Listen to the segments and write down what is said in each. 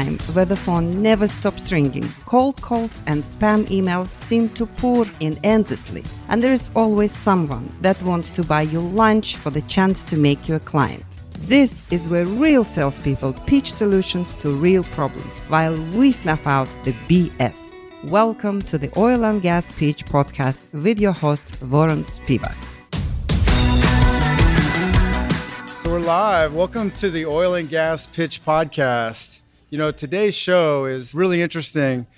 time where the phone never stops ringing. Cold calls and spam emails seem to pour in endlessly, and there is always someone that wants to buy you lunch for the chance to make you a client. This is where real salespeople pitch solutions to real problems while we snuff out the BS. Welcome to the Oil and Gas Pitch podcast with your host, Warren Spiwak. So we're live. Welcome to the Oil and Gas Pitch podcast. You know, today's show is really interesting.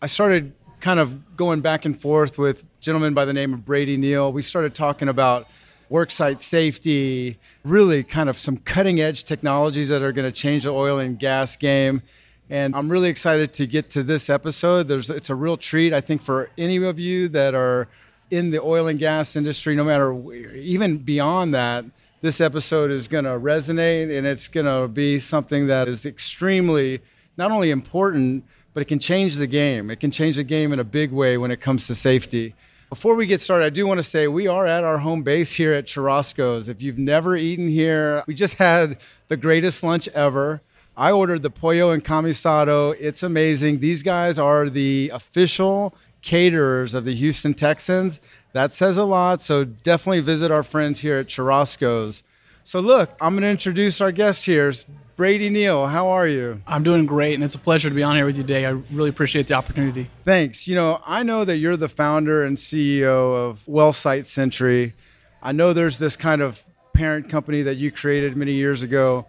I started kind of going back and forth with a gentleman by the name of Brady Neal. We started talking about worksite safety, really kind of some cutting edge technologies that are going to change the oil and gas game. And I'm really excited to get to this episode. There's, it's a real treat, I think, for any of you that are in the oil and gas industry, no matter even beyond that. This episode is going to resonate and it's going to be something that is extremely not only important, but it can change the game. It can change the game in a big way when it comes to safety. Before we get started, I do want to say we are at our home base here at Churrasco's. If you've never eaten here, we just had the greatest lunch ever. I ordered the pollo encamisado. It's amazing. These guys are the official caterers of the Houston Texans. That says a lot. So definitely visit our friends here at Churrasco's. So look, I'm going to introduce our guest here. Brady Neal, how are you? I'm doing great, and it's a pleasure to be on here with you today. I really appreciate the opportunity. Thanks. You know, I know that you're the founder and CEO of WellSiteSentry. I know there's this kind of parent company that you created many years ago.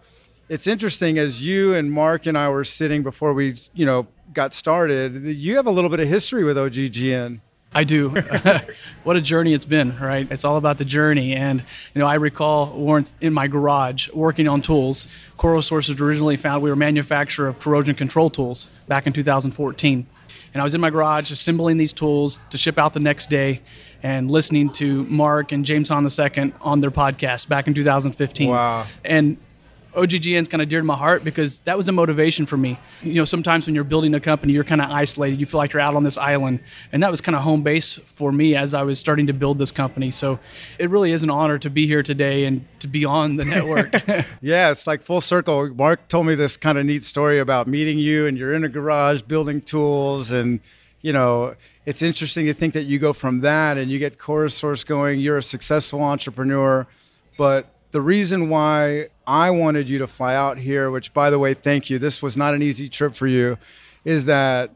It's interesting as you and Mark and I were sitting before we, you know, got started. You have a little bit of history with OGGN. I do. what a journey it's been, right? It's all about the journey. And, you know, I recall Warren in my garage working on tools. CorroSource was originally found, we were a manufacturer of corrosion control tools back in 2014. And I was in my garage assembling these tools to ship out the next day and listening to Mark and James Hahn II on their podcast back in 2015. Wow. And OGGN's kind of dear to my heart because that was a motivation for me. You know, sometimes when you're building a company, you're kind of isolated. You feel like you're out on this island. And that was kind of home base for me as I was starting to build this company. So it really is an honor to be here today and to be on the network. yeah, it's like full circle. Mark told me this kind of neat story about meeting you and you're in a garage building tools and you know, it's interesting to think that you go from that and you get CorroSource going, you're a successful entrepreneur, but the reason why I wanted you to fly out here, which by the way, thank you. This was not an easy trip for you, is that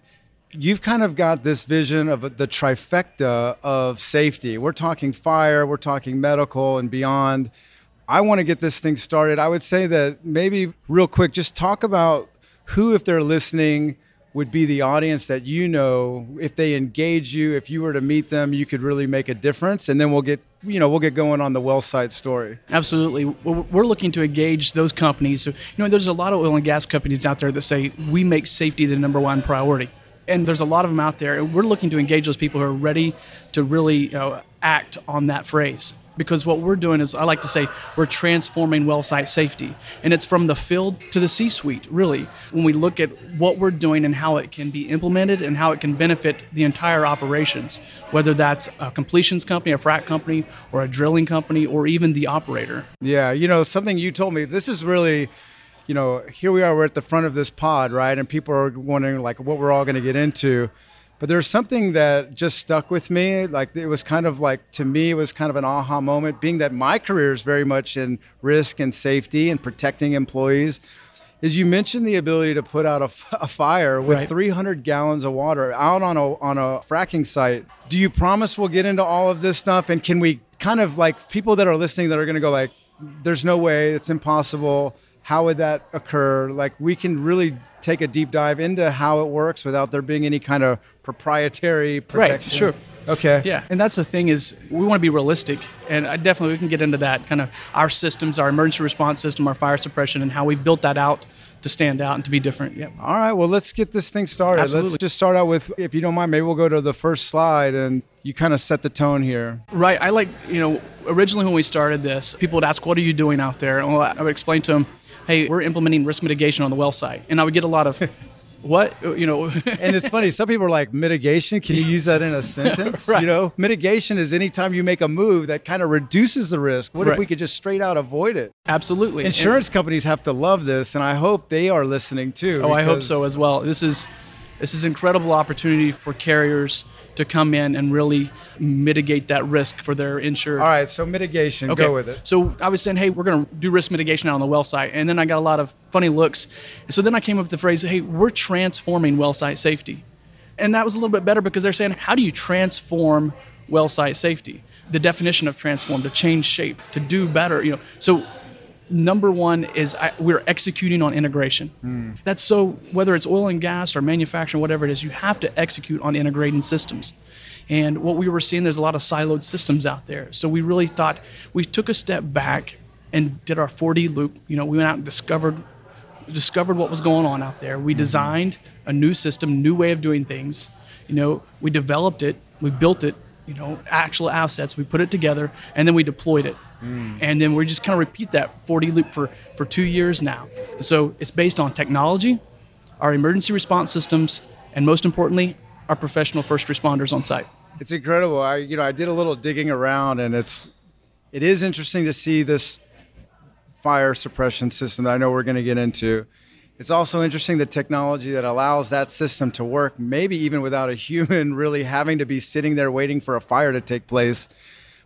you've kind of got this vision of the trifecta of safety. We're talking fire, we're talking medical and beyond. I want to get this thing started. I would say that maybe real quick, just talk about who, if they're listening, would be the audience that you know. If they engage you if you were to meet them you could really make a difference. And then we'll get you know we'll get going on the WellSite story. Absolutely. We're looking to engage those companies. So you know there's a lot of oil and gas companies out there that say we make safety the number one priority. And there's a lot of them out there and we're looking to engage those people who are ready to really you know, act on that phrase because what we're doing is I like to say we're transforming well site safety. And it's from the field to the C suite, really, when we look at what we're doing and how it can be implemented and how it can benefit the entire operations, whether that's a completions company, a frac company, or a drilling company, or even the operator. Yeah, you know, something you told me, this is really you know, here we are, we're at the front of this pod, right? And people are wondering like what we're all going to get into. But there's something that just stuck with me. Like it was kind of like to me, it was kind of an aha moment, being that my career is very much in risk and safety and protecting employees. Is you mentioned the ability to put out a, a fire with right. 300 gallons of water out on a on a fracking site. Do you promise we'll get into all of this stuff? And can we kind of like people that are listening that are going to go like, "There's no way, it's impossible." How would that occur? Like we can really take a deep dive into how it works without there being any kind of proprietary protection. Right, sure. Okay. Yeah, and that's the thing is we want to be realistic, and I definitely we can get into that kind of our systems, our emergency response system, our fire suppression, and how we built that out to stand out and to be different. Yeah. All right. Well, let's get this thing started. Absolutely. Let's just start out with, if you don't mind, maybe we'll go to the first slide and you kind of set the tone here. Right. I like, you know, originally when we started this, people would ask, "What are you doing out there?" And well, I would explain to them, hey, we're implementing risk mitigation on the well site. And I would get a lot of, what? You know? And it's funny some people are like mitigation? Can you use that in a sentence? Right. you know? Mitigation is anytime you make a move that kind of reduces the risk. What right. if we could just straight out avoid it? Absolutely. Insurance and, companies have to love this and i hope they are listening too oh i hope so as well. This is this is incredible opportunity for carriers to come in and really mitigate that risk for their insured. All right, so mitigation, okay. go with it. So I was saying, hey, we're going to do risk mitigation out on the well site. And then I got a lot of funny looks. And so then I came up with the phrase, hey, we're transforming well site safety. And that was a little bit better because they're saying, how do you transform well site safety? The definition of transform, to change shape, to do better, you know. So number one is I, we're executing on integration. Mm. That's so whether it's oil and gas or manufacturing, whatever it is, you have to execute on integrating systems. And what we were seeing, there's a lot of siloed systems out there. So we really thought we took a step back and did our 4D loop. You know, we went out and discovered discovered what was going on out there. We mm-hmm. designed a new system, new way of doing things. You know, we developed it, we built it, you know, actual assets. We put it together and then we deployed it. Mm. And then we just kind of repeat that 4D loop for, for two years now. So it's based on technology, our emergency response systems, and most importantly, our professional first responders on site. It's incredible. I you know I did a little digging around, and it's it is interesting to see this fire suppression system that I know we're going to get into. It's also interesting the technology that allows that system to work, maybe even without a human really having to be sitting there waiting for a fire to take place.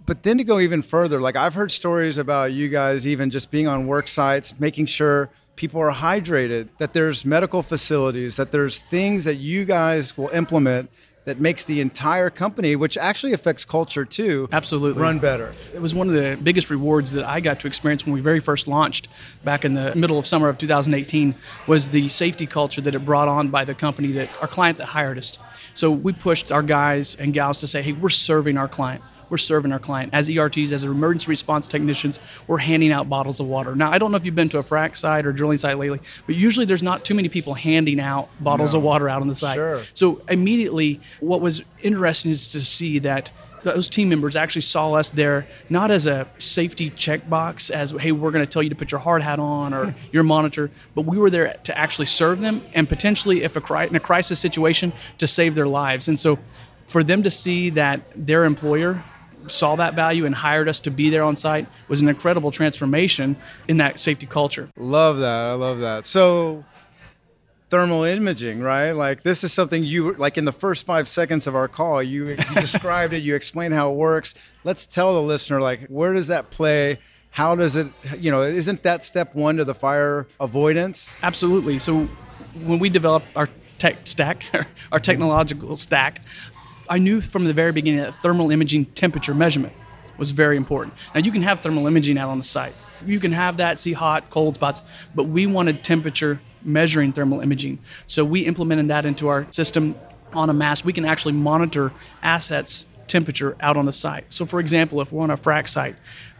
But then to go even further, like I've heard stories about you guys even just being on work sites, making sure people are hydrated, that there's medical facilities, that there's things that you guys will implement that makes the entire company, which actually affects culture too, absolutely run better. It was one of the biggest rewards that I got to experience when we very first launched back in the middle of summer of 2018 was the safety culture that it brought on by the company that our client that hired us. So we pushed our guys and gals to say, "Hey, we're serving our client." We're serving our client. As ERTs, as emergency response technicians, we're handing out bottles of water. Now, I don't know if you've been to a frac site or drilling site lately, but usually there's not too many people handing out bottles no. of water out on the site. Sure. So immediately, what was interesting is to see that those team members actually saw us there not as a safety checkbox, as hey, we're going to tell you to put your hard hat on or your monitor, but we were there to actually serve them and potentially, if a in a crisis situation, to save their lives. And so, for them to see that their employer saw that value and hired us to be there on site was an incredible transformation in that safety culture. Love that. I love that. So thermal imaging, right? Like this is something you like in the first 5 seconds of our call, you, you described it, you explained how it works. Let's tell the listener like where does that play? How does it, you know, isn't that step 1 to the fire avoidance? Absolutely. So when we develop our tech stack, our technological stack, I knew from the very beginning that thermal imaging temperature measurement was very important. Now you can have thermal imaging out on the site. You can have that, see hot, cold spots, but we wanted temperature measuring thermal imaging. So we implemented that into our system on a mass. We can actually monitor assets temperature out on the site. So for example, if we're on a frac site,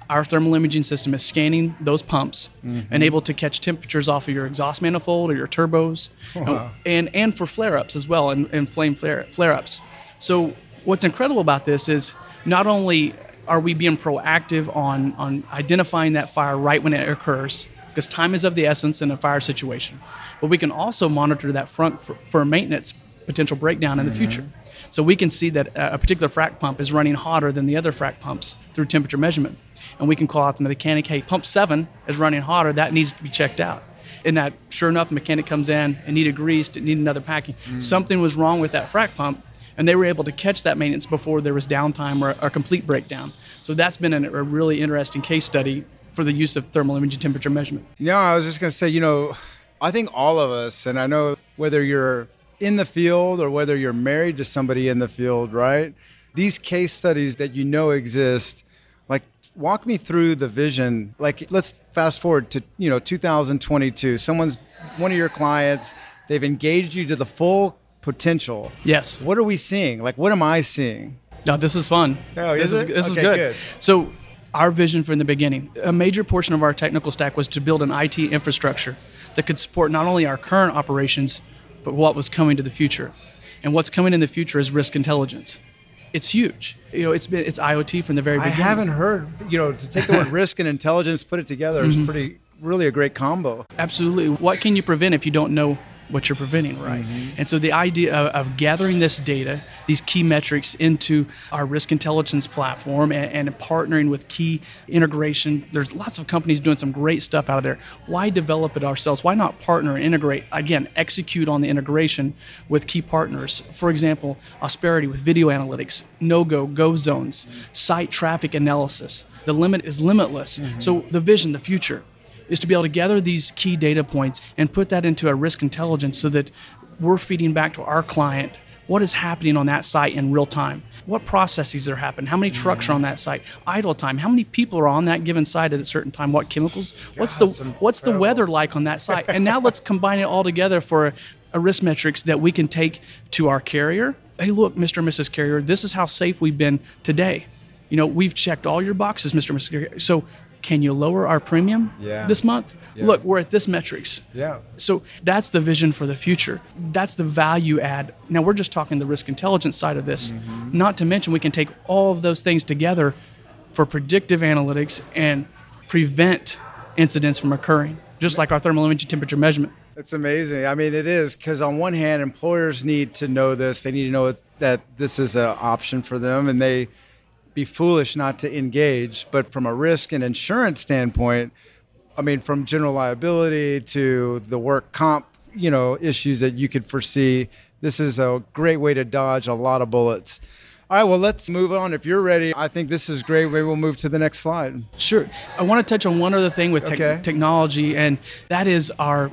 our thermal imaging system is scanning those pumps mm-hmm. and able to catch temperatures off of your exhaust manifold or your turbos, wow. and and for flare ups as well, and, and flame flare flare ups. So what's incredible about this is not only are we being proactive on, on identifying that fire right when it occurs, because time is of the essence in a fire situation, but we can also monitor that front for, for maintenance potential breakdown in mm-hmm. the future. So we can see that a particular frac pump is running hotter than the other frac pumps through temperature measurement. And we can call out the mechanic, hey, pump seven is running hotter, that needs to be checked out. And that, sure enough, mechanic comes in and needed greased, it needed another packing. Mm. Something was wrong with that frac pump, and they were able to catch that maintenance before there was downtime or a complete breakdown. So that's been a, really interesting case study for the use of thermal imaging temperature measurement. Yeah, I was just going to say, you know, I think all of us, and I know whether you're in the field or whether you're married to somebody in the field, right? These case studies that you know exist, like walk me through the vision. Like let's fast forward to, you know, 2022. Someone's one of your clients, they've engaged you to the full potential. Yes. What are we seeing? Like, what am I seeing? No, this is fun. Oh, this is, it? This okay, is good. good. So, our vision from the beginning, a major portion of our technical stack was to build an IT infrastructure that could support not only our current operations, but what was coming to the future. And what's coming in the future is risk intelligence. It's huge. You know, it's been it's IoT from the very beginning. I haven't heard, you know, to take the word risk and intelligence, put it together mm-hmm. is pretty really a great combo. Absolutely. What can you prevent if you don't know what you're preventing, right? Mm-hmm. And so the idea of, of gathering this data, these key metrics into our risk intelligence platform and, and partnering with key integration, there's lots of companies doing some great stuff out of there. Why develop it ourselves? Why not partner and integrate? Again, execute on the integration with key partners. For example, Asperity with video analytics, no-go, go zones, site traffic analysis. The limit is limitless. Mm-hmm. So the vision, the future, is to be able to gather these key data points and put that into a risk intelligence so that we're feeding back to our client what is happening on that site in real time. What processes are happening? How many trucks are on that site? Idle time. How many people are on that given site at a certain time? What chemicals? What's the what's the weather like on that site? And now let's combine it all together for a, a risk metrics that we can take to our carrier. Hey look mr and mrs carrier this is how safe we've been today. You know we've checked all your boxes mr and mrs carrier. So can you lower our premium Yeah. this month Yeah. look we're at this metrics Yeah. so that's the vision for the future. That's the value add. Now we're just talking the risk intelligence side of this. Mm-hmm. Not to mention we can take all of those things together for predictive analytics and prevent incidents from occurring, just like our thermal imaging temperature measurement. It's amazing. I mean, it is because on one hand, employers need to know this. They need to know that this is an option for them, and they be foolish not to engage. But from a risk and insurance standpoint, I mean, from general liability to the work comp, you know, issues that you could foresee, this is a great way to dodge a lot of bullets. All right, well, let's move on. If you're ready, I think this is great. Maybe we'll move to the next slide. Sure. I want to touch on one other thing with tech Okay. technology, and that is our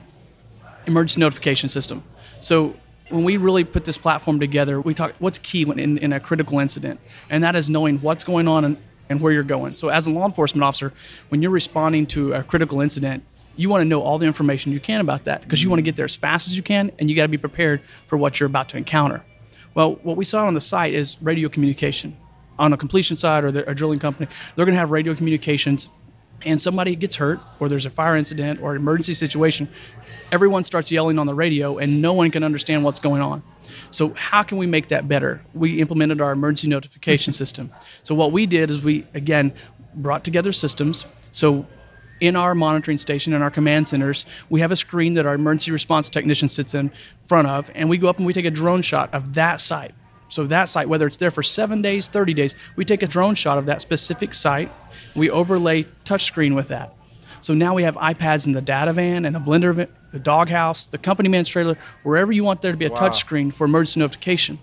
emergency notification system. So when we really put this platform together, we talk what's key when in, in a critical incident, and that is knowing what's going on and, and where you're going. So as a law enforcement officer, when you're responding to a critical incident, you want to know all the information you can about that because you want to get there as fast as you can, and you got to be prepared for what you're about to encounter. Well, what we saw on the site is radio communication. On a completion side or a drilling company, they're going to have radio communications and somebody gets hurt or there's a fire incident or an emergency situation, everyone starts yelling on the radio and no one can understand what's going on. So how can we make that better? We implemented our emergency notification system. So what we did is we again brought together systems. So in our monitoring station and our command centers, we have a screen that our emergency response technician sits in front of, and we go up and we take a drone shot of that site. So that site, whether it's there for seven days, 30 days, we take a drone shot of that specific site. We overlay touchscreen with that. So now we have iPads in the data van and the blender the doghouse, the company man's trailer, wherever you want there to be a touchscreen for emergency notification.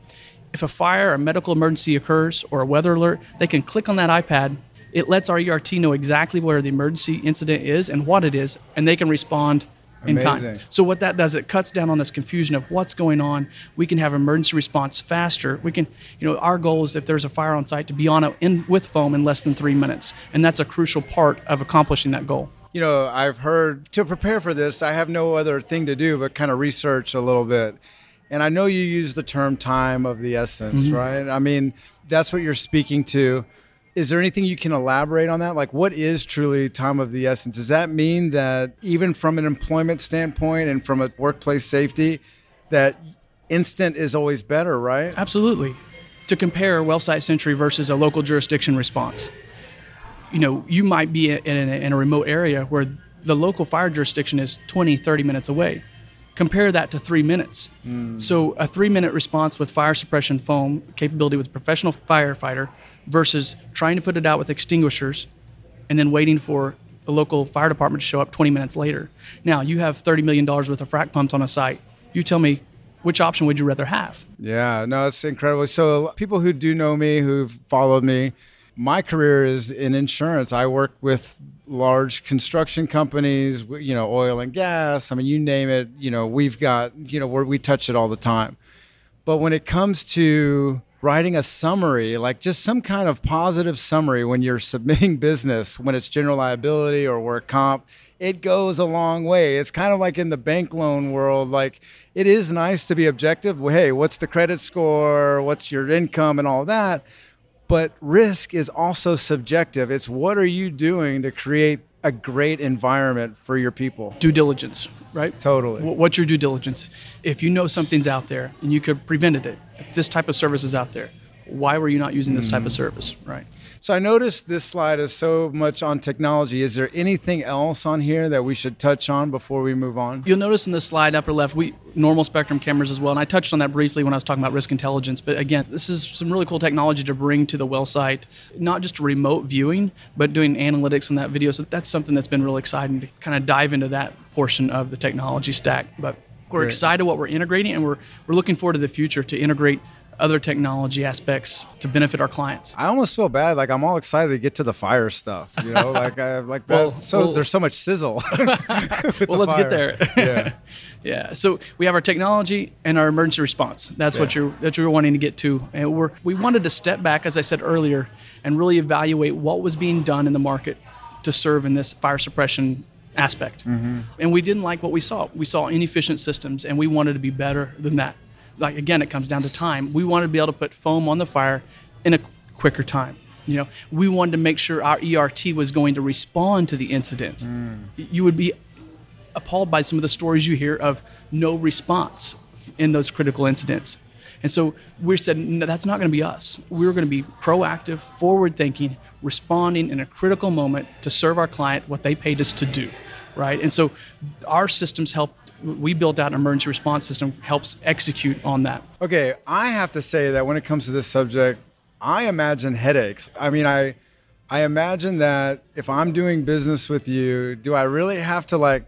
If a fire or medical emergency occurs or a weather alert, they can click on that iPad. It lets our ERT know exactly where the emergency incident is and what it is, and they can respond in kind. Amazing. So what that does, it cuts down on this confusion of what's going on. We can have emergency response faster. We can, you know, our goal is if there's a fire on site to be on it in with foam in less than three minutes, and that's a crucial part of accomplishing that goal. You know, I've heard to prepare for this, I have no other thing to do but kind of research a little bit. And I know you use the term time of the essence, mm-hmm. right? I mean, that's what you're speaking to. Is there anything you can elaborate on that? Like, what is truly time of the essence? Does that mean that even from an employment standpoint and from a workplace safety, that instant is always better, right? Absolutely. To compare WellSiteSentry versus a local jurisdiction response, you know, you might be in a, in a remote area where the local fire jurisdiction is 20, 30 minutes away. Compare that to three minutes. Hmm. So, a three minute response with fire suppression foam capability with a professional firefighter versus trying to put it out with extinguishers and then waiting for the local fire department to show up 20 minutes later. Now, you have $30 million worth of frac pumps on a site. You tell me, which option would you rather have? Yeah, no, it's incredible. So people who do know me, who've followed me, my career is in insurance. I work with large construction companies, you know, oil and gas. I mean, you name it. You know, we've got, you know, we touch it all the time. But when it comes to writing a summary, like just some kind of positive summary when you're submitting business, when it's general liability or work comp, it goes a long way. It's kind of like in the bank loan world, like it is nice to be objective. Hey, what's the credit score? What's your income and all that? But risk is also subjective. It's what are you doing to create a great environment for your people? Due diligence, right? Totally. What's your due diligence? If you know something's out there and you could have prevented it, if this type of service is out there, why were you not using this type Mm. of service? Right. So I noticed this slide is so much on technology. Is there anything else on here that we should touch on before we move on? You'll notice in the slide upper left, we normal spectrum cameras as well, and I touched on that briefly when I was talking about risk intelligence. But again, this is some really cool technology to bring to the well site, not just remote viewing, but doing analytics on that video. So that's something that's been really exciting to kind of dive into that portion of the technology stack. But we're Great. excited what we're integrating, and we're we're looking forward to the future to integrate other technology aspects to benefit our clients. I almost feel bad. Like I'm all excited to get to the fire stuff. You know, like I like that. Well, so well- there's so much sizzle. well, let's get there. yeah. yeah. So we have our technology and our emergency response. That's what you're that you're wanting to get to. And we're we wanted to step back, as I said earlier, and really evaluate what was being done in the market to serve in this fire suppression aspect. Mm-hmm. And we didn't like what we saw. We saw inefficient systems, and we wanted to be better than that. Like again, it comes down to time. We wanted to be able to put foam on the fire in a quicker time. You know, we wanted to make sure our ERT was going to respond to the incident. Mm. You would be appalled by some of the stories you hear of no response in those critical incidents. And so we said, no, that's not going to be us. We're going to be proactive, forward thinking, responding in a critical moment to serve our client what they paid us to do. Right. And so our systems help. We built out an emergency response system, helps execute on that. Okay, I have to say that when it comes to this subject, I imagine headaches. I mean, I I imagine that if I'm doing business with you, do I really have to like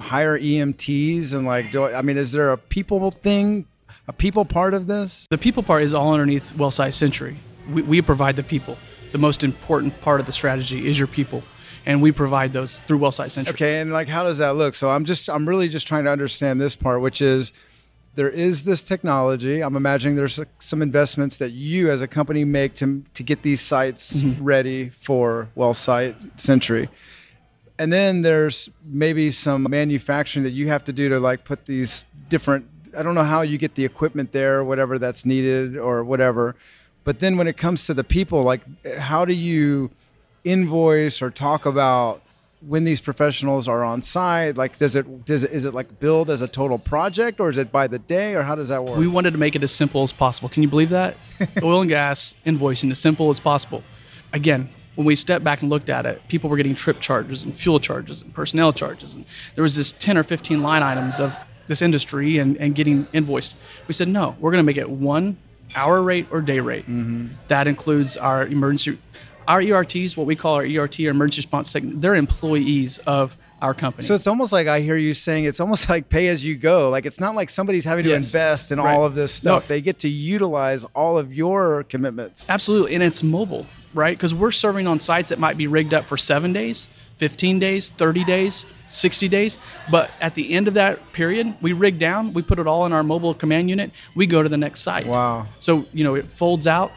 hire EMTs and like do I, I mean, is there a people thing, a people part of this? The people part is all underneath WellSiteSentry. We, we provide the people. The most important part of the strategy is your people, and we provide those through WellSiteSentry. Okay, and like how does that look? So I'm just I'm really just trying to understand this part, which is there is this technology. I'm imagining there's some investments that you as a company make to to get these sites mm-hmm. ready for WellSiteSentry. And then there's maybe some manufacturing that you have to do to like put these different I don't know how you get the equipment there, whatever that's needed or whatever. But then when it comes to the people, like how do you invoice or talk about when these professionals are on site? Like does it does it is it like billed as a total project or is it by the day or how does that work? We wanted to make it as simple as possible. Can you believe that? Oil and gas invoicing as simple as possible. Again, when we stepped back and looked at it, people were getting trip charges and fuel charges and personnel charges. And there was this 10 or 15 line items of this industry and, and getting invoiced. We said, no, we're going to make it one hour rate or day rate. Mm-hmm. That includes our emergency, our ERTs, what we call our ERT or emergency response tech, they're employees of our company. So it's almost like I hear you saying it's almost like pay as you go. Like it's not like somebody's having to invest in Right. all of this stuff. No. They get to utilize all of your commitments. Absolutely, and it's mobile, right? Because we're serving on sites that might be rigged up for seven days, 15 days, 30 days, 60 days. But at the end of that period, we rig down, we put it all in our mobile command unit, we go to the next site. Wow. So, you know, it folds out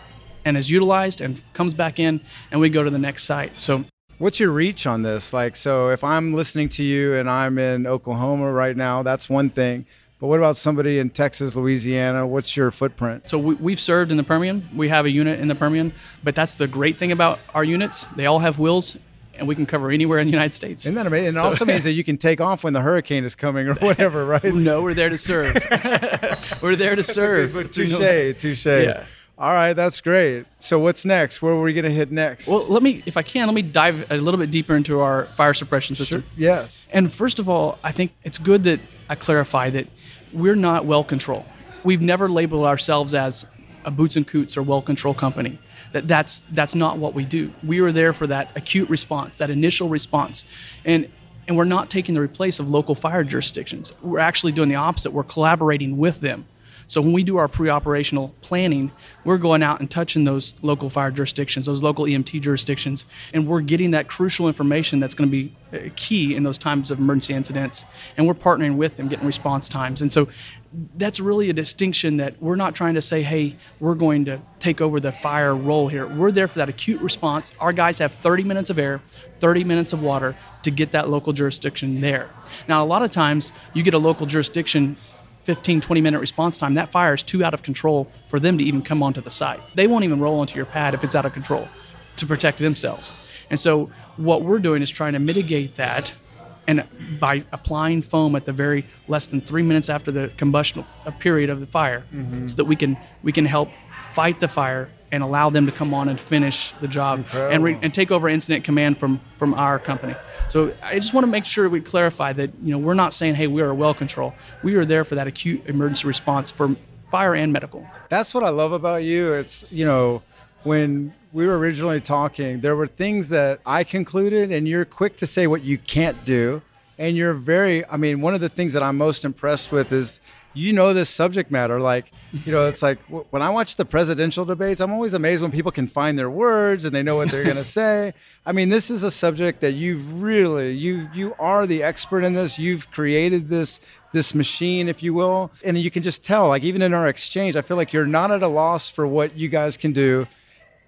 and is utilized and comes back in, and we go to the next site. So, What's your reach on this? Like, so if I'm listening to you and I'm in Oklahoma right now, that's one thing. But what about somebody in Texas, Louisiana? What's your footprint? So we, we've served in the Permian. We have a unit in the Permian, but that's the great thing about our units. They all have wheels, and we can cover anywhere in the United States. Isn't that amazing? And it also means that you can take off when the hurricane is coming or whatever, right? no, we're there to serve. we're there to serve. Touche, touche. Yeah. All right, that's great. So what's next? Where are we going to hit next? Well, let me, if I can, let me dive a little bit deeper into our fire suppression system. yes. And first of all, I think it's good that I clarify that we're not well control. We've never labeled ourselves as a boots and coots or well control company. That that's that's not what we do. We are there for that acute response, that initial response, and and we're not taking the place of local fire jurisdictions. We're actually doing the opposite. We're collaborating with them. So when we do our pre-operational planning, we're going out and touching those local fire jurisdictions, those local EMT jurisdictions, and we're getting that crucial information that's going to be uh, key in those times of emergency incidents. And we're partnering with them, getting response times. And so that's really a distinction that we're not trying to say, hey, we're going to take over the fire role here. We're there for that acute response. Our guys have 30 minutes of air, 30 minutes of water to get that local jurisdiction there. Now, a lot of times you get a local jurisdiction 15, 20 minute response time, that fire is too out of control for them to even come onto the site. They won't even roll onto your pad if it's out of control to protect themselves. And so, what we're doing is trying to mitigate that and by applying foam at the very less than three minutes after the combustion uh, period of the fire so that we can we can help fight the fire, and allow them to come on and finish the job and, re- and take over incident command from from our company. So I just want to make sure we clarify that you know we're not saying hey we are a well control. We are there for that acute emergency response for fire and medical. That's what I love about you. It's, you know, when we were originally talking, there were things that I concluded, and you're quick to say what you can't do. And you're very, I mean, one of the things that I'm most impressed with is you know this subject matter. Like, you know, it's like w- when I watch the presidential debates, I'm always amazed when people can find their words and they know what they're going to say. I mean, this is a subject that you've really, you, you are the expert in this. You've created this this machine, if you will. And you can just tell, like even in our exchange, I feel like you're not at a loss for what you guys can do.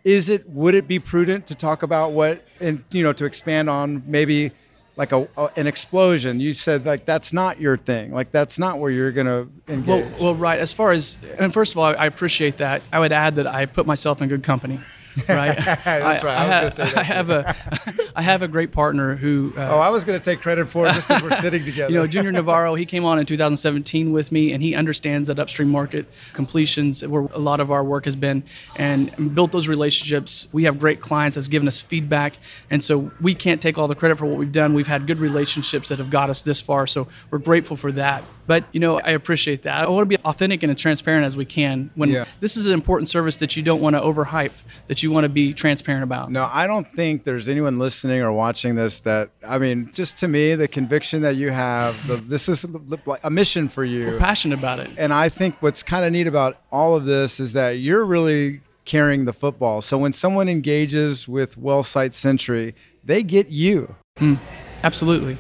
Is it would it be prudent to talk about what and you know to expand on maybe like a, a an explosion? You said like that's not your thing. Like that's not where you're gonna engage. Well, well, right. As far as, and first of all, I, I appreciate that. I would add that I put myself in good company. Right. That's right. I was I, gonna say that I have a, I have a great partner who. Uh, oh, I was gonna take credit for it just because we're sitting together. you know, Junior Navarro, he came on in 2017 with me, and he understands that upstream market completions, where a lot of our work has been, and built those relationships. We have great clients that's given us feedback, and so we can't take all the credit for what we've done. We've had good relationships that have got us this far, so we're grateful for that. But you know, I appreciate that. I want to be authentic and as transparent as we can. When Yeah. this is an important service that you don't want to overhype, that you want to be transparent about. No, I don't think there's anyone listening or watching this that I mean, just to me, the conviction that you have, the, this is like a mission for you. We're passionate about it. And I think what's kind of neat about all of this is that you're really carrying the football. So when someone engages with WellSiteSentry, they get you. Hmm, absolutely.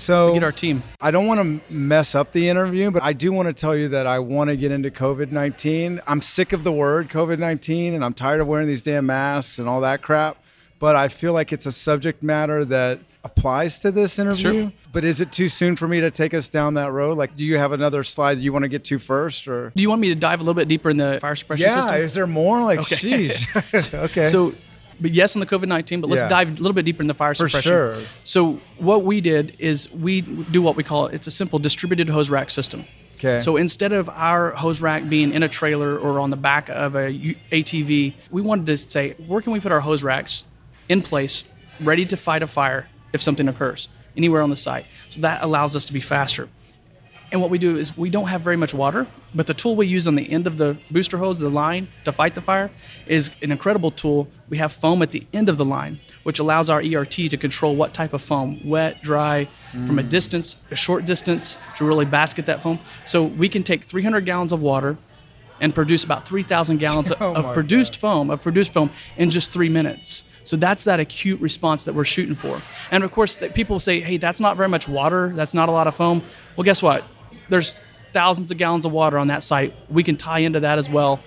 So Get our team. I don't want to mess up the interview, but I do want to tell you that I want to get into COVID 19. I'm sick of the word COVID 19 and I'm tired of wearing these damn masks and all that crap. But I feel like it's a subject matter that applies to this interview. Sure. But is it too soon for me to take us down that road? Like, do you have another slide that you want to get to first? Or Do you want me to dive a little bit deeper in the fire suppression yeah, system? is there more? Like, Okay. sheesh. okay. So, but yes, on the COVID nineteen. But let's Yeah. dive a little bit deeper in the fire For suppression. sure. So what we did is we do what we call it's a simple distributed hose rack system. Okay. So instead of our hose rack being in a trailer or on the back of a ATV, we wanted to say where can we put our hose racks in place, ready to fight a fire if something occurs anywhere on the site. So that allows us to be faster. And what we do is we don't have very much water, but the tool we use on the end of the booster hose, the line to fight the fire, is an incredible tool. We have foam at the end of the line, which allows our ERT to control what type of foam wet, dry, from a mm. distance, a short distance, to really basket that foam. So we can take 300 gallons of water and produce about 3,000 gallons Oh of produced foam, of produced foam in just three minutes. So that's that acute response that we're shooting for. And of course, people say, "Hey, that's not very much water. That's not a lot of foam." Well, guess what? There's thousands of gallons of water on that site. We can tie into that as well,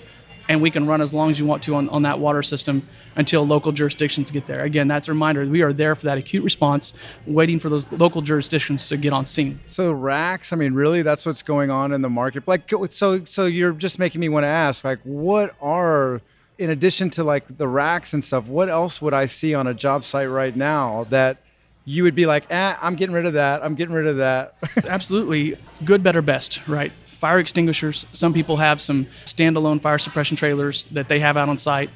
and we can run as long as you want to on, on that water system until local jurisdictions get there. Again, that's a reminder. We are there for that acute response, waiting for those local jurisdictions to get on scene. So racks, I mean, really, that's what's going on in the market. Like, so, so you're just making me want to ask, like, what are, in addition to like the racks and stuff, what else would I see on a job site right now that you would be like, eh, I'm getting rid of that. I'm getting rid of that. absolutely good, better, best, right? Fire extinguishers. Some people have some standalone fire suppression trailers that they have out on site.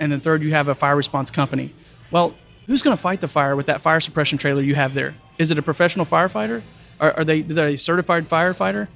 And then third, you have a fire response company. Well, who's going to fight the fire with that fire suppression trailer you have there? Is it a professional firefighter? Are, are they, are they a certified firefighter?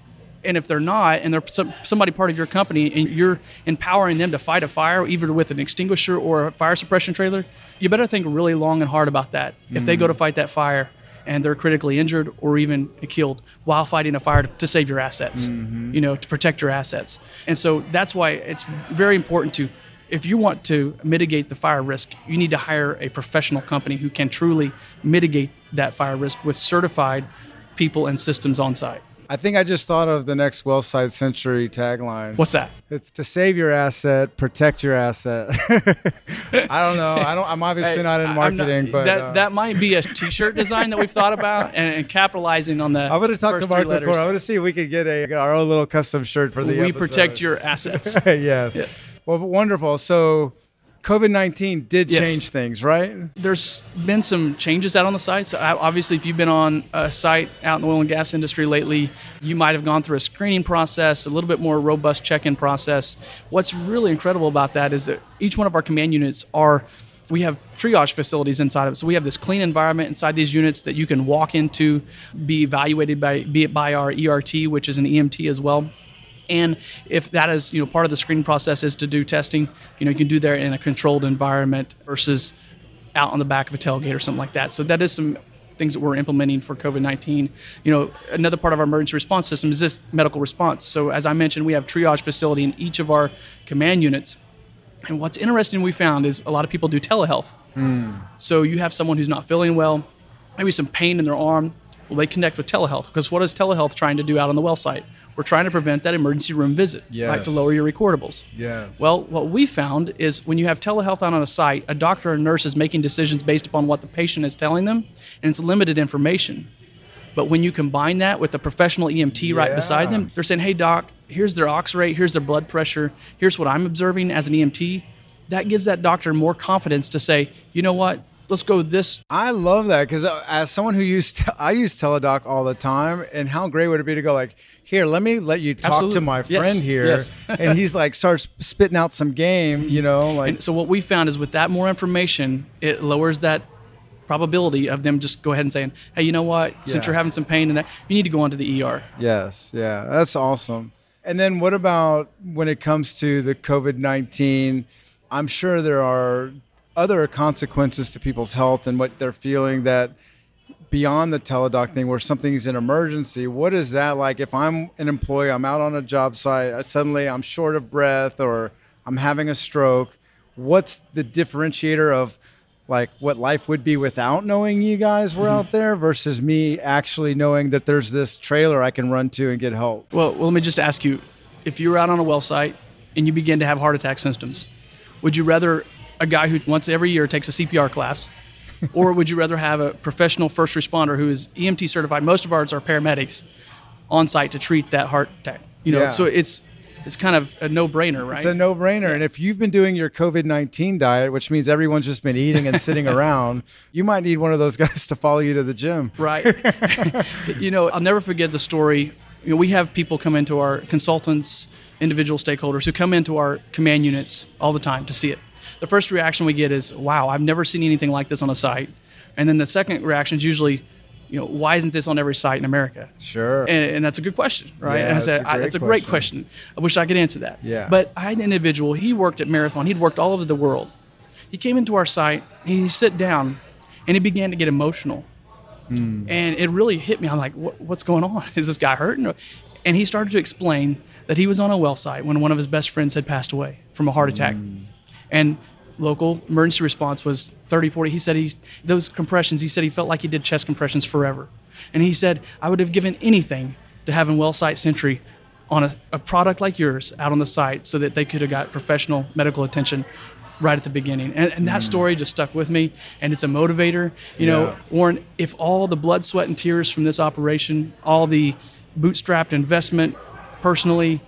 And if they're not, and they're some, somebody part of your company, and you're empowering them to fight a fire, either with an extinguisher or a fire suppression trailer, you better think really long and hard about that. If they go to mm-hmm. fight that fire, and they're critically injured or even killed while fighting a fire to, to save your assets, mm-hmm. you know, to protect your assets. And so that's why it's very important to, if you want to mitigate the fire risk, you need to hire a professional company who can truly mitigate that fire risk with certified people and systems on site. I think I just thought of the next WellSiteSentry tagline. What's that? It's to save your asset, protect your asset. I don't know. I don't. I'm obviously not in I'm not- marketing, but that, uh, that might be a T-shirt design that we've thought about and, and capitalizing on that. I'm going to talk to Mark I'm going to see if we could get a our own little custom shirt for the we episode. protect your assets. yes. Yes. Well, wonderful. So COVID 19 did Yes. change things, right? There's been some changes out on the site. So uh, obviously, if you've been on a site out in the oil and gas industry lately, you might have gone through a screening process, a little bit more robust check-in process. What's really incredible about that is that each one of our command units are we have triage facilities inside of it. So we have this clean environment inside these units that you can walk into, be evaluated by be it by our ERT, which is an EMT as well. And if that is, you know, part of the screening process is to do testing, you know, you can do that in a controlled environment versus out on the back of a tailgate or something like that. So that is some things that we're implementing for COVID-19. You know, another part of our emergency response system is this medical response. So as I mentioned, we have triage facility in each of our command units. And what's interesting we found is a lot of people do telehealth. Hmm. So you have someone who's not feeling well, maybe some pain in their arm. Well, they connect with telehealth because what is telehealth trying to do out on the well site? We're trying to prevent that emergency room visit, right? To lower your recordables. Yes. Well, what we found is when you have telehealth out on a site, a doctor or nurse is making decisions based upon what the patient is telling them, and it's limited information. But when you combine that with a professional EMT right beside them, they're saying, "Hey, doc, here's their ox rate, here's their blood pressure, here's what I'm observing as an EMT." That gives that doctor more confidence to say, "You know what? Let's go this I love that because uh, as someone who used I use Teladoc all the time, and how great would it be to go like, here, let me let you talk to Absolutely. my Yes, friend here, yes. and he's like starts spitting out some game, you know, like And so what we found is with that more information, it lowers that probability of them just go ahead and saying, "Hey, you know what? Since you're having some pain and that, you need to go onto the ER." Yes, yeah, that's awesome. And then what about when it comes to the COVID 19? I'm sure there are other consequences to people's health and what they're feeling that beyond the Teladoc thing where something's an emergency. What is that like? If I'm an employee, I'm out on a job site, uh, suddenly I'm short of breath or I'm having a stroke. What's the differentiator of like what life would be without knowing you guys were out there versus me actually knowing that there's this trailer I can run to and get help. Well, well, let me just ask you: if you were out on a well site and you begin to have heart attack symptoms, would you rather a guy who once every year takes a CPR class, or would you rather have a professional first responder who is EMT certified? Most of ours are paramedics on site to treat that heart attack. You know, Yeah. so it's it's kind of a no-brainer, right? It's a no brainer. And if you've been doing your COVID 19 diet, which means everyone's just been eating and sitting around, you might need one of those guys to follow you to the gym. Right. you know, I'll never forget the story. You know, we have people come into our consultants, individual stakeholders who come into our command units all the time to see it. The first reaction we get is, "Wow, I've never seen anything like this on a site." And then the second reaction is usually, you know, "Why isn't this on every site in America?" Sure. And, and that's a good question, right? Yeah, and I that's a I, that's a great question. I wish I could answer that. Yeah. But I had an individual, he worked at Marathon, he'd worked all over the world. He came into our site, he sat down, and he began to get emotional. Hmm. And it really hit me. I'm like, what's going on? Is this guy hurting? And he started to explain that he was on a well site when one of his best friends had passed away from a heart attack. Hmm. And local emergency response was 30, 40. He said he's, those compressions, he said he felt like he did chest compressions forever. And he said, I would have given anything to having WellSiteSentry on a, a product like yours out on the site so that they could have got professional medical attention right at the beginning. And, and that mm. story just stuck with me. And it's a motivator. You know, Yeah. Warren, if all the blood, sweat, and tears from this operation, all the bootstrapped investment personally,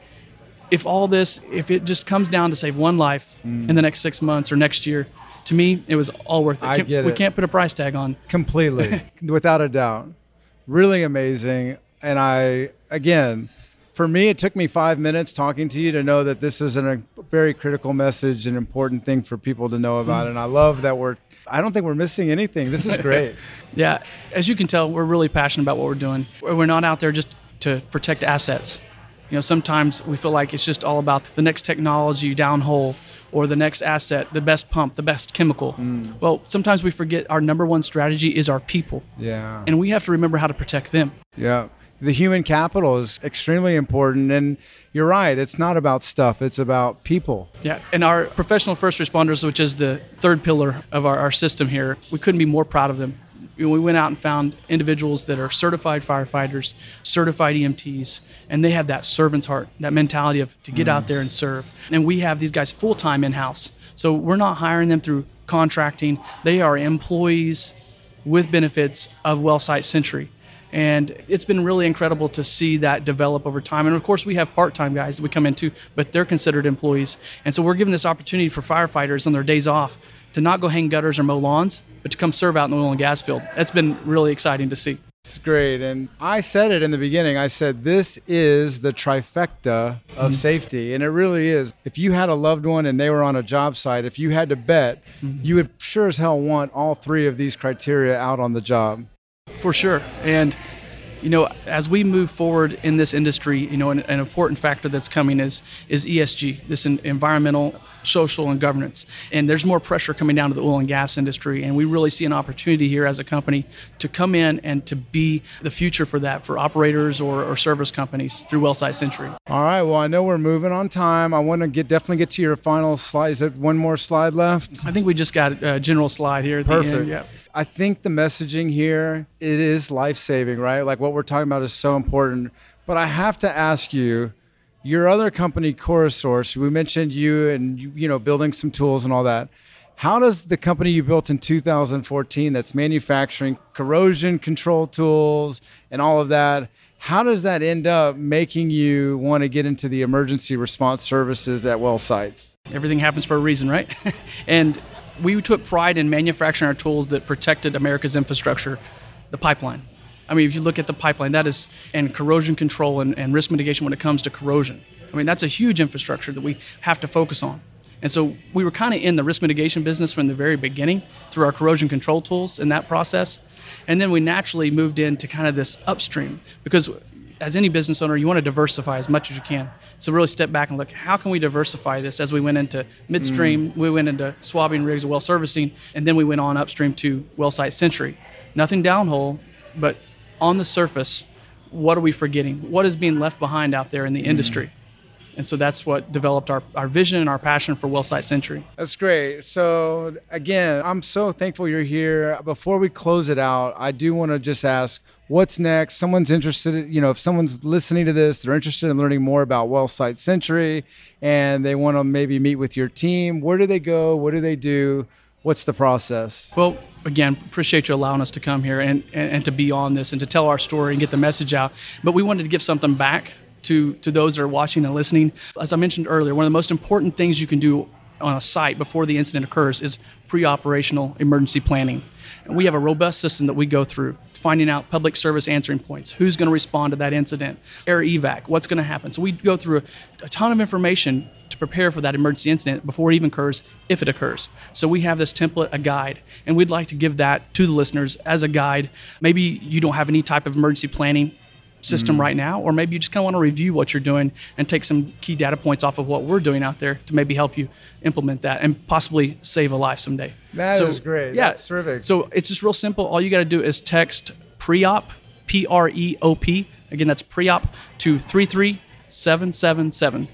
if all this, if it just comes down to save one life mm. in the next six months or next year, to me, it was all worth it. I get we it. can't put a price tag on. Completely, without a doubt. Really amazing. And I, again, for me, it took me five minutes talking to you to know that this is an, a very critical message, an important thing for people to know about. And I love that we're, I don't think we're missing anything. This is great. Yeah, as you can tell, we're really passionate about what we're doing. We're not out there just to protect assets. You know, sometimes we feel like it's just all about the next technology downhole or the next asset, the best pump, the best chemical. Mm. Well, sometimes we forget our number one strategy is our people, Yeah. and we have to remember how to protect them. Yeah. The human capital is extremely important. And you're right. It's not about stuff, it's about people. Yeah, and our professional first responders, which is the third pillar of our, our system here, we couldn't be more proud of them. You know, we went out and found individuals that are certified firefighters, certified EMTs, and they have that servant's heart, that mentality of to get out mm. there and serve. And we have these guys full time in house. So we're not hiring them through contracting, they are employees with benefits of WellSiteSentry. And it's been really incredible to see that develop over time. And of course, we have part time guys that we come into, but they're considered employees. And so we're giving this opportunity for firefighters on their days off to not go hang gutters or mow lawns, but to come serve out in the oil and gas field. That's been really exciting to see. It's great. And I said it in the beginning. I said, this is the trifecta of mm-hmm. safety. And it really is. If you had a loved one and they were on a job site, if you had to bet, mm-hmm. you would sure as hell want all three of these criteria out on the job. For sure. And you know, as we move forward in this industry, you know, an, an important factor that's coming is is ESG, this environmental, social, and governance. And there's more pressure coming down to the oil and gas industry, and we really see an opportunity here as a company to come in and to be the future for that for operators or, or service companies through WellSiteSentry. All right. Well, I know we're moving on time. I want to get definitely get to your final slide. Is there one more slide left? I think we just got a general slide here. Perfect. Yeah. I think the messaging here it is life saving, right? Like what we're talking about is so important. But I have to ask you, your other company, CorroSource, we mentioned you and you know building some tools and all that. How does the company you built in 2014 that's manufacturing corrosion control tools and all of that, how does that end up making you want to get into the emergency response services at well sites? Everything happens for a reason, right? and we took pride in manufacturing our tools that protected America's infrastructure, the pipeline. I mean, if you look at the pipeline, that is, and corrosion control and, and risk mitigation when it comes to corrosion. I mean, that's a huge infrastructure that we have to focus on. And so we were kind of in the risk mitigation business from the very beginning through our corrosion control tools in that process. And then we naturally moved into kind of this upstream because as any business owner, you want to diversify as much as you can. So really step back and look, how can we diversify this as we went into midstream, mm. we went into swabbing rigs, well servicing, and then we went on upstream to WellSiteSentry. Nothing downhole, but on the surface, what are we forgetting? What is being left behind out there in the mm. industry? And so that's what developed our, our vision and our passion for WellSiteSentry. That's great. So, again, I'm so thankful you're here. Before we close it out, I do want to just ask what's next? Someone's interested, you know, if someone's listening to this, they're interested in learning more about WellSiteSentry and they want to maybe meet with your team, where do they go? What do they do? What's the process? Well, again, appreciate you allowing us to come here and, and, and to be on this and to tell our story and get the message out. But we wanted to give something back to, to those that are watching and listening. As I mentioned earlier, one of the most important things you can do on a site before the incident occurs is pre operational emergency planning. And we have a robust system that we go through, finding out public service answering points, who's going to respond to that incident, air evac, what's going to happen. So we go through a, a ton of information prepare for that emergency incident before it even occurs, if it occurs. So we have this template, a guide, and we'd like to give that to the listeners as a guide. Maybe you don't have any type of emergency planning system mm. right now, or maybe you just kind of want to review what you're doing and take some key data points off of what we're doing out there to maybe help you implement that and possibly save a life someday. That so, is great. Yeah, That's terrific. So it's just real simple. All you got to do is text pre-op, P R E O P. Again, that's pre-op to 33777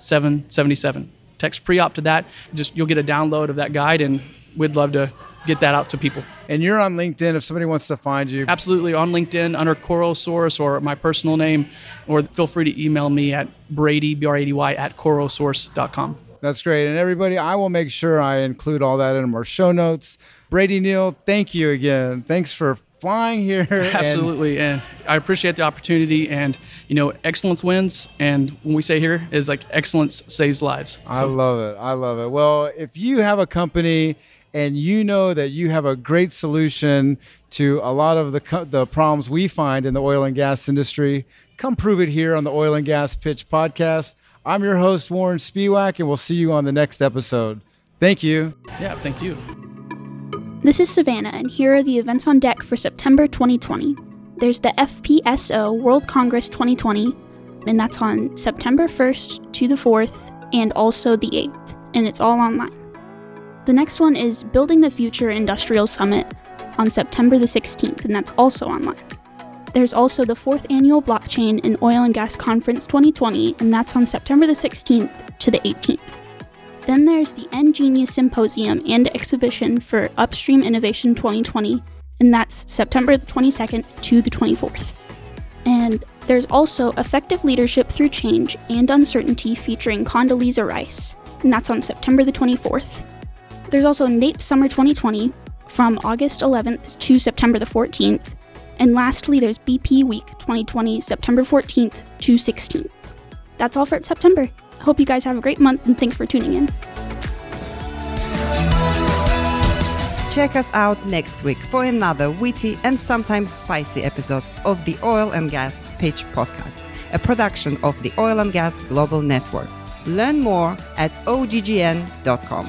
33777. Text pre-op to that. Just you'll get a download of that guide, and we'd love to get that out to people. And you're on LinkedIn if somebody wants to find you. Absolutely on LinkedIn under CorroSource or my personal name, or feel free to email me at Brady, B R A D Y, at CorroSource.com. That's great. And everybody, I will make sure I include all that in our show notes. Brady Neal, thank you again. Thanks for flying here. Absolutely. And, and, I appreciate the opportunity and you know, excellence wins and when we say here is like excellence saves lives. So. I love it. I love it. Well, if you have a company and you know that you have a great solution to a lot of the, the problems we find in the oil and gas industry, come prove it here on the Oil and Gas Pitch podcast. I'm your host, Warren Spiwak, and we'll see you on the next episode. Thank you. Yeah, thank you. This is Savannah, and here are the events on deck for September 2020. There's the FPSO World Congress 2020, and that's on September 1st to the 4th, and also the 8th, and it's all online. The next one is Building the Future Industrial Summit on September the 16th, and that's also online. There's also the fourth annual Blockchain and Oil and Gas Conference 2020, and that's on September the 16th to the 18th. Then there's the ENGenious Symposium and exhibition for Upstream Innovation 2020, and that's September the 22nd to the 24th. And there's also Effective Leadership Through Change and Uncertainty featuring Condoleezza Rice, and that's on September the 24th. There's also NAPE Summer 2020 from August 11th to September the 14th, And lastly, there's BP Week 2020, September 14th to 16th. That's all for September. Hope you guys have a great month and thanks for tuning in. Check us out next week for another witty and sometimes spicy episode of the Oil and Gas Pitch Podcast, a production of the Oil and Gas Global Network. Learn more at oggn.com.